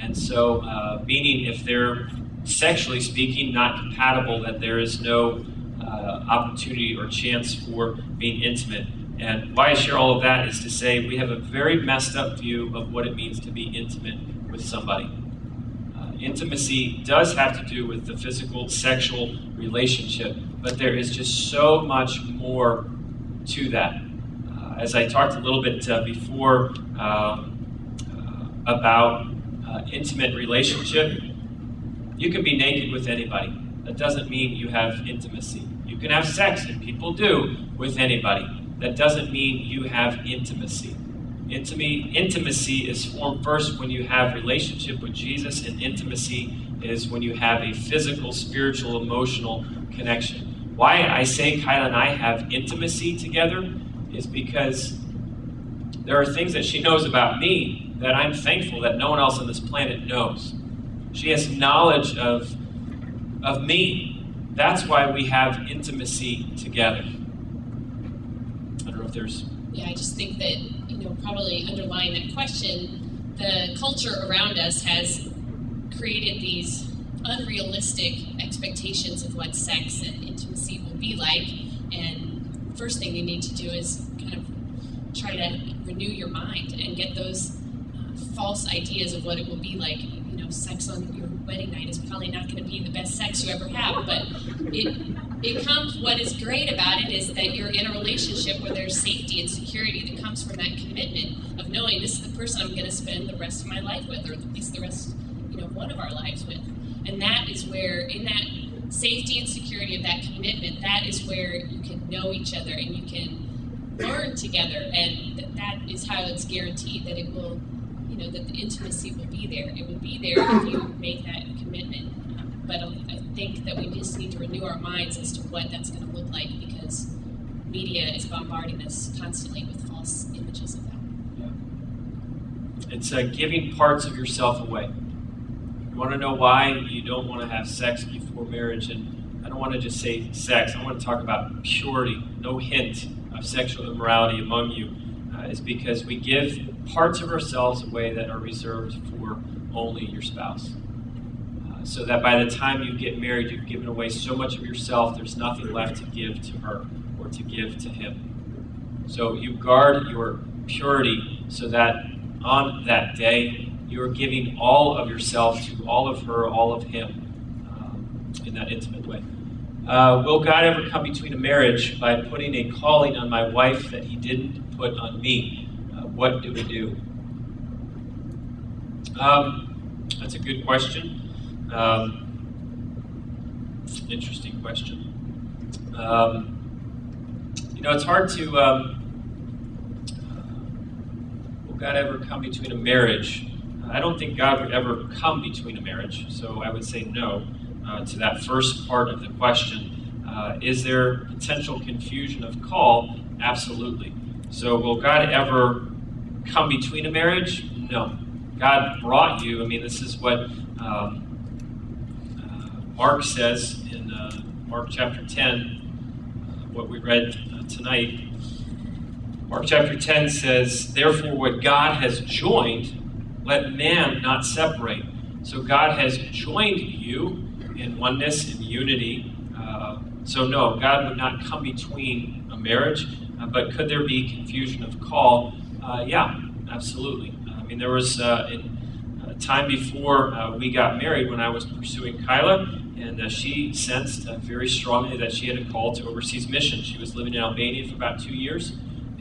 And so, uh, meaning if they're sexually speaking not compatible, that there is no uh, opportunity or chance for being intimate. And why I share all of that is to say we have a very messed up view of what it means to be intimate with somebody. Uh, intimacy does have to do with the physical, sexual relationship, but there is just so much more to that. Uh, as I talked a little bit uh, before um, uh, about uh, intimate relationship, you can be naked with anybody. That doesn't mean you have intimacy. You can have sex, and people do, with anybody. That doesn't mean you have intimacy. Intimacy, intimacy is formed first when you have relationship with Jesus, and intimacy is when you have a physical, spiritual, emotional connection. Why I say Kyla and I have intimacy together is because there are things that she knows about me that I'm thankful that no one else on this planet knows. She has knowledge of, of me. That's why we have intimacy together. I don't know if there's. Yeah, I just think that, you know, probably underlying that question, the culture around us has created these unrealistic expectations of what sex and intimacy will be like. And first thing you need to do is kind of try to renew your mind and get those uh, false ideas of what it will be like. You know, sex on your wedding night is probably not going to be the best sex you ever have, but it it comes. What is great about it is that you're in a relationship where there's safety and security that comes from that commitment of knowing this is the person I'm going to spend the rest of my life with, or at least the rest, you know, one of our lives with. And that is where, in that safety and security of that commitment, that is where you can know each other and you can learn together. And that is how it's guaranteed that it will, you know, that the intimacy will be there. It will be there if you make that commitment. But I think that we just need to renew our minds as to what that's going to look like because media is bombarding us constantly with false images of that. It's uh, giving parts of yourself away. You want to know why you don't want to have sex before marriage? And I don't want to just say sex, I want to talk about purity, no hint of sexual immorality among you, uh, is because we give parts of ourselves away that are reserved for only your spouse. Uh, so that by the time you get married, you've given away so much of yourself, there's nothing left to give to her or to give to him. So you guard your purity so that on that day, you are giving all of yourself to all of her, all of him um, in that intimate way. Uh, will God ever come between a marriage by putting a calling on my wife that he didn't put on me? Uh, what do we do? Um, that's a good question. Um, interesting question. Um, you know, it's hard to um, God ever come between a marriage? I don't think God would ever come between a marriage, so I would say no uh, to that first part of the question. Uh, is there potential confusion of call? Absolutely. So, will God ever come between a marriage? No. God brought you. I mean, this is what um, uh, Mark says in uh, Mark chapter 10, uh, what we read uh, tonight. Mark chapter 10 says, Therefore, what God has joined, let man not separate. So God has joined you in oneness and unity. Uh, so, no, God would not come between a marriage. Uh, but could there be confusion of call? Uh, yeah, absolutely. I mean, there was uh, a time before uh, we got married when I was pursuing Kyla, and uh, she sensed very strongly that she had a call to overseas mission. She was living in Albania for about two years.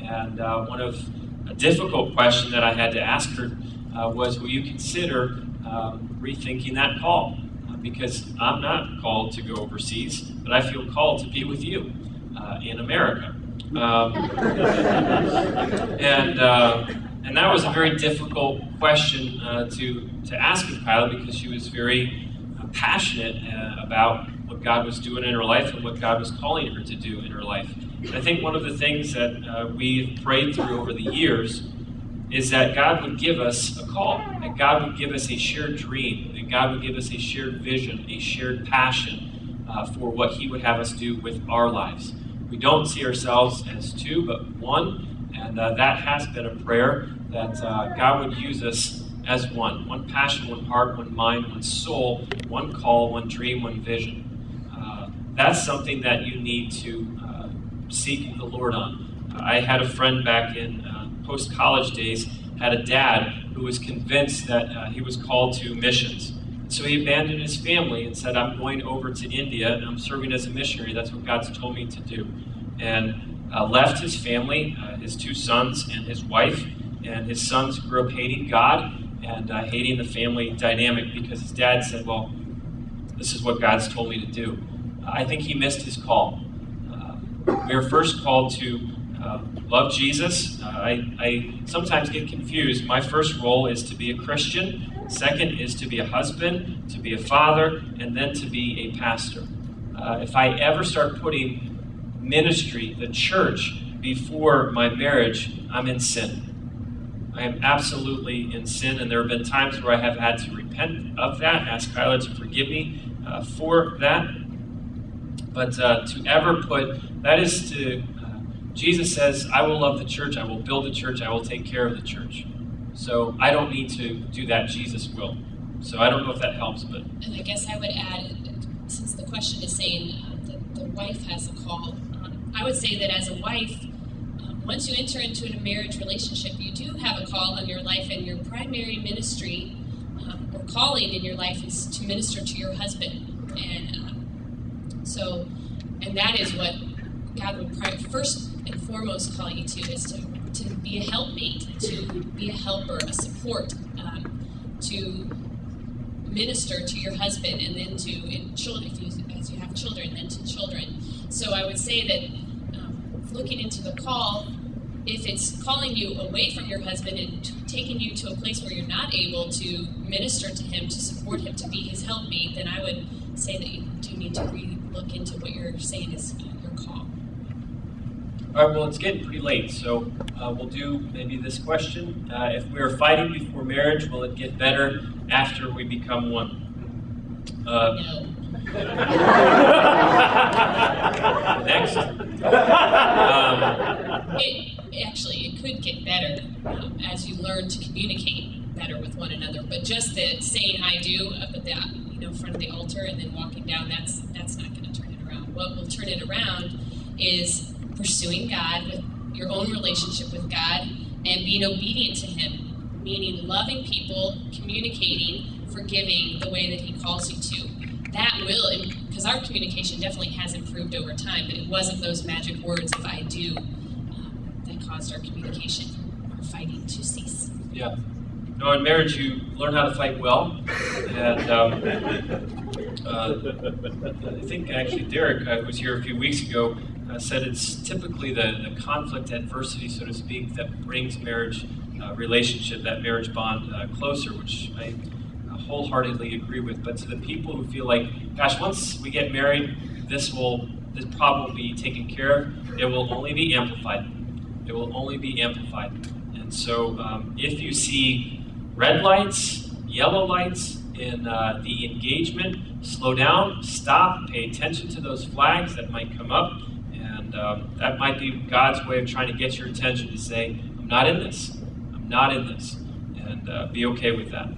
And one of a difficult question that I had to ask her uh, was, will you consider um, rethinking that call? Uh, because I'm not called to go overseas, but I feel called to be with you uh, in America. Um, [LAUGHS] and uh, and that was a very difficult question uh, to to ask of Kyla because she was very passionate about what God was doing in her life and what God was calling her to do in her life. I think one of the things that uh, we've prayed through over the years is that God would give us a call, that God would give us a shared dream, that God would give us a shared vision, a shared passion uh, for what He would have us do with our lives. We don't see ourselves as two, but one, and uh, that has been a prayer that uh, God would use us as one one passion, one heart, one mind, one soul, one call, one dream, one vision. Uh, that's something that you need to seek the Lord on. I had a friend back in uh, post college days, had a dad who was convinced that uh, he was called to missions. So he abandoned his family and said, I'm going over to India and I'm serving as a missionary. That's what God's told me to do. And uh, left his family, uh, his two sons and his wife. And his sons grew up hating God and uh, hating the family dynamic because his dad said, Well, this is what God's told me to do. I think he missed his call. We are first called to uh, love Jesus. Uh, I, I sometimes get confused. My first role is to be a Christian, second is to be a husband, to be a father, and then to be a pastor. Uh, if I ever start putting ministry, the church, before my marriage, I'm in sin. I am absolutely in sin, and there have been times where I have had to repent of that, ask Kyla to forgive me uh, for that. But uh, to ever put that is to, Jesus says, I will love the church, I will build the church, I will take care of the church. So I don't need to do that, Jesus will. So I don't know if that helps, but. And I guess I would add, since the question is saying uh, that the wife has a call, um, I would say that as a wife, um, once you enter into a marriage relationship, you do have a call on your life, and your primary ministry um, or calling in your life is to minister to your husband. And um, so, and that is what God would first and foremost call you to is to, to be a helpmate, to be a helper, a support, um, to minister to your husband, and then to children, if you, as you have children, then to children. So I would say that um, looking into the call, if it's calling you away from your husband and t- taking you to a place where you're not able to minister to him, to support him, to be his helpmate, then I would say that you do need to re look into what you're saying is call. All right, well, it's getting pretty late, so uh, we'll do maybe this question. Uh, if we are fighting before marriage, will it get better after we become one? Uh, No. next. Um, It actually it could get better um, as you learn to communicate better with one another. But just the saying "I do" up at the you know front of the altar and then walking down that's that's not going to turn it around. What will turn it around is pursuing God with your own relationship with God and being obedient to Him, meaning loving people, communicating, forgiving the way that He calls you to. That will, because our communication definitely has improved over time, but it wasn't those magic words of "I do." um, that caused our communication, our fighting to cease. Yeah. No, in marriage, you learn how to fight well. And um, uh, I think actually Derek uh, was here a few weeks ago, uh, said it's typically the, the conflict, adversity, so to speak, that brings marriage uh, relationship, that marriage bond uh, closer, which I wholeheartedly agree with. But to the people who feel like, gosh, once we get married, this will this problem will be taken care of. It will only be amplified. It will only be amplified. And so, um, if you see red lights, yellow lights in uh, the engagement, slow down, stop, pay attention to those flags that might come up, um, that might be God's way of trying to get your attention to say, "I'm not in this. I'm not in this," and uh, be okay with that.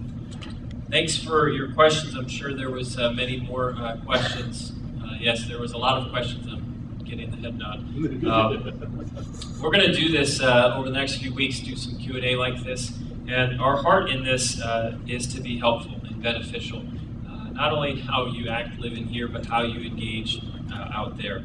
Thanks for your questions. I'm sure there was uh, many more uh, questions. Uh, yes, there was a lot of questions. I'm getting the head nod. Um, we're going to do this uh, over the next few weeks. Do some Q and A like this, and our heart in this uh, is to be helpful and beneficial. Not only how you act, live in here, but how you engage uh, out there.